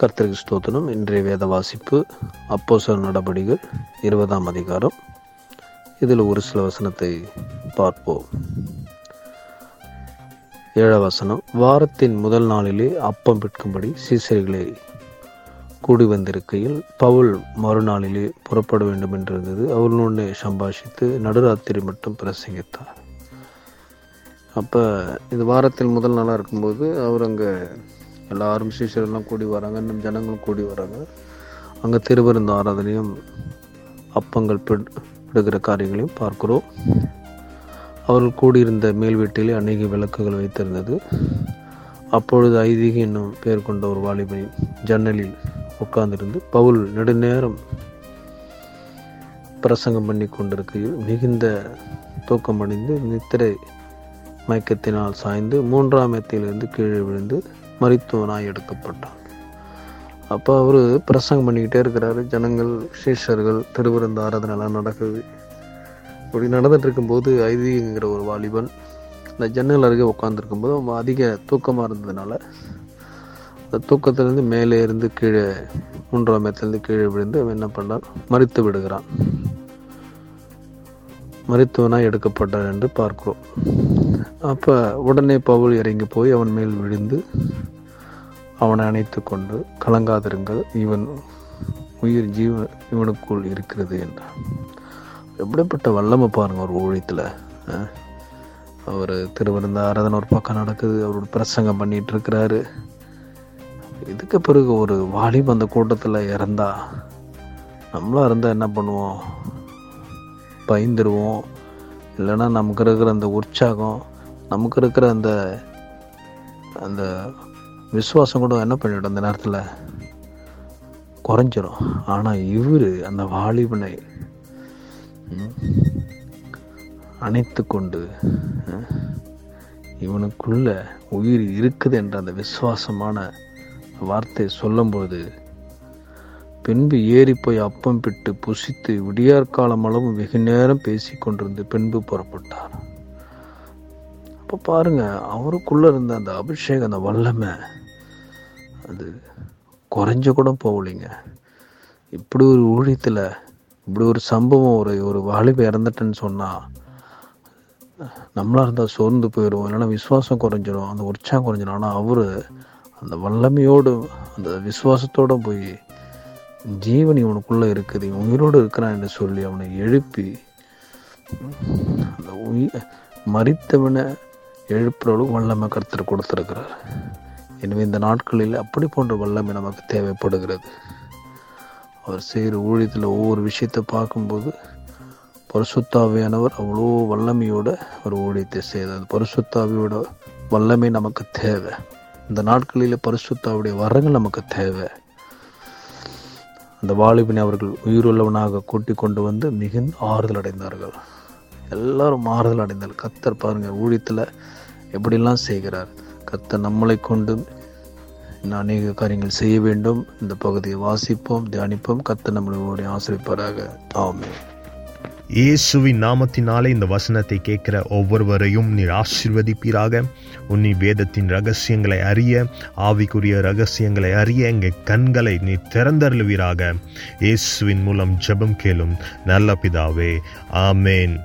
கர்த்தருக்கு ஸ்தோத்திரம். இன்றைய வேத வாசிப்பு அப்போஸ்தலர் நடபடிகள் இருபதாம் அதிகாரம். இதில் ஒரு சில வசனத்தை பார்ப்போம். ஏழாம் வசனம் வாரத்தின் முதல் நாளிலே அப்பம் விற்கும்படி சீசர்களை கூடி வந்திருக்கையில் பவுல் மறுநாளிலே புறப்பட வேண்டும் என்றிருந்தது. அவர்களுடனே சம்பாஷித்து நடுராத்திரி மட்டும் பிரசங்கித்தார். அப்போ இது வாரத்தில் முதல் நாளாக இருக்கும்போது அவர் அங்கே எல்லாரும் சீஷரெல்லாம் கூடி வராங்க இன்னும் ஜனங்களும் கூடி வராங்க. அங்கே திருவிருந்த ஆராதனையும் அப்பங்கள் பிட்- பிடுகிற காரியங்களையும் பார்க்கிறோம். அவர்கள் கூடியிருந்த மேல் வீட்டிலே அநேக விளக்குகள் வைத்திருந்தது. அப்பொழுது ஐதீக என்னும் பெயர் கொண்ட ஒரு வாலிபன் ஜன்னலில் உட்கார்ந்திருந்து பவுல் நெடுநேரம் பிரசங்கம் பண்ணி கொண்டிருக்கையில் மிகுந்த தூக்கமடைந்து நித்திரை மயக்கத்தினால் சாய்ந்து மூன்றாம் எத்திலிருந்து கீழே விழுந்து மருத்துவனாய் எடுக்கப்பட்டான் அப்போ அவர் பிரசங்கம் பண்ணிக்கிட்டே இருக்கிறாரு. ஜனங்கள் விசேஷர்கள் திருவிருந்த ஆராதனைலாம் நடக்குது. இப்படி நடந்துட்டு இருக்கும்போது ஐதிங்கிற ஒரு வாலிபன் இந்த ஜன்னல் அருகே உட்காந்துருக்கும்போது அவன் அதிக தூக்கமாக இருந்ததுனால அந்த தூக்கத்திலேருந்து மேலே இருந்து கீழே மூன்றாம் இடத்துலேருந்து கீழே விழுந்து அவன் என்ன பண்ணான்? மறித்து விடுகிறான். மருத்துவனாய் எடுக்கப்பட்டான் என்று பார்க்கிறோம். அப்போ உடனே பவுல் இறங்கி போய் அவன் மேல் விழுந்து அவனை அணைத்து கொண்டு கலங்காதிருங்கள். இவன் உயிர் ஜீவ இவனுக்குள் இருக்கிறது என்றான். எப்படிப்பட்ட வல்லமை பாருங்கள் ஒரு ஊழியத்தில் அவர் திருவிருந்த ஆராதனை ஒரு பக்கம் நடக்குது அவரோட பிரசங்கம் பண்ணிட்டு இருக்கிறாரு. இதுக்கு பிறகு ஒரு வாலிப அந்த கூட்டத்தில் இறந்தா நம்மளாக இருந்தால் என்ன பண்ணுவோம்? பயந்துருவோம். இல்லைன்னா நமக்கு இருக்கிற அந்த உற்சாகம் நமக்கு இருக்கிற அந்த அந்த விசுவாசம் கூட என்ன பண்ணிடும் அந்த நேரத்தில்? குறைஞ்சிரும். ஆனால் இவர் அந்த வாலிபனை அணைத்து கொண்டு இவனுக்குள்ள உயிர் இருக்குது என்ற அந்த விசுவாசமான வார்த்தையை சொல்லும்போது பின்பு ஏறி போய் அப்பம் பிட்டு புசித்து விடியார்காலம் அளவும் வெகு நேரம் பேசி கொண்டிருந்து பின்பு புறப்பட்டார். அப்போ பாருங்கள் அவருக்குள்ளே இருந்த அந்த அபிஷேகம் அந்த வல்லமை அது குறைஞ்ச கூட போகலைங்க. இப்படி ஒரு ஊழியத்தில் இப்படி ஒரு சம்பவம் ஒரு ஒரு வாலிப இறந்துட்டேன்னு சொன்னால் நம்மளாக இருந்தால் சோர்ந்து போயிடும் இல்லைன்னா விசுவாசம் குறைஞ்சிரும் அந்த உற்சாகம் குறைஞ்சிரும். ஆனால் அவர் அந்த வல்லமையோடு அந்த விசுவாசத்தோடு போய் ஜீவன் இவனுக்குள்ளே இருக்குது இவன் உயிரோடு இருக்கிறான் என்று சொல்லி அவனை எழுப்பி அந்த உயிர் மறித்தவனை எழுப்புறவளுக்கு வல்லமை கருத்தர் கொடுத்துருக்கிறார். எனவே இந்த நாட்களில் அப்படி போன்ற வல்லமை நமக்கு தேவைப்படுகிறது. அவர் செய்கிற ஊழியத்தில் ஒவ்வொரு விஷயத்தை பார்க்கும்போது பரிசுத்தாவியானவர் அவ்வளோ வல்லமையோட ஒரு ஊழியத்தை செய்தார். பரிசுத்தாவியோட வல்லமை நமக்கு தேவை. இந்த நாட்களில் பரிசுத்தாவுடைய வரங்கள் நமக்கு தேவை. அந்த வாலிபனை அவர்கள் உயிருள்ளவனாக கூட்டி கொண்டு வந்து மிகுந்த ஆறுதல் அடைந்தார்கள். எல்லாரும் மாறுதல் அடைந்தால் கத்தர் பாருங்கள் ஊழியத்தில் எப்படிலாம் செய்கிறார். கத்தர் நம்மளை கொண்டு இன்னும் அநேக காரியங்கள் செய்ய வேண்டும். இந்த பகுதியை வாசிப்போம் தியானிப்போம். கத்தர் நம்மளுடைய ஆசிரியப்பாராக. ஆமே இயேசுவின் நாமத்தினாலே இந்த வசனத்தை கேட்கிற ஒவ்வொருவரையும் நீர் ஆசிர்வதிப்பீராக. உன்னி வேதத்தின் ரகசியங்களை அறிய ஆவிக்குரிய ரகசியங்களை அறிய எங்கள் கண்களை நீ திறந்தருளுவீராக. இயேசுவின் மூலம் ஜெபம் கேளும் நல்ல பிதாவே. ஆமேன்.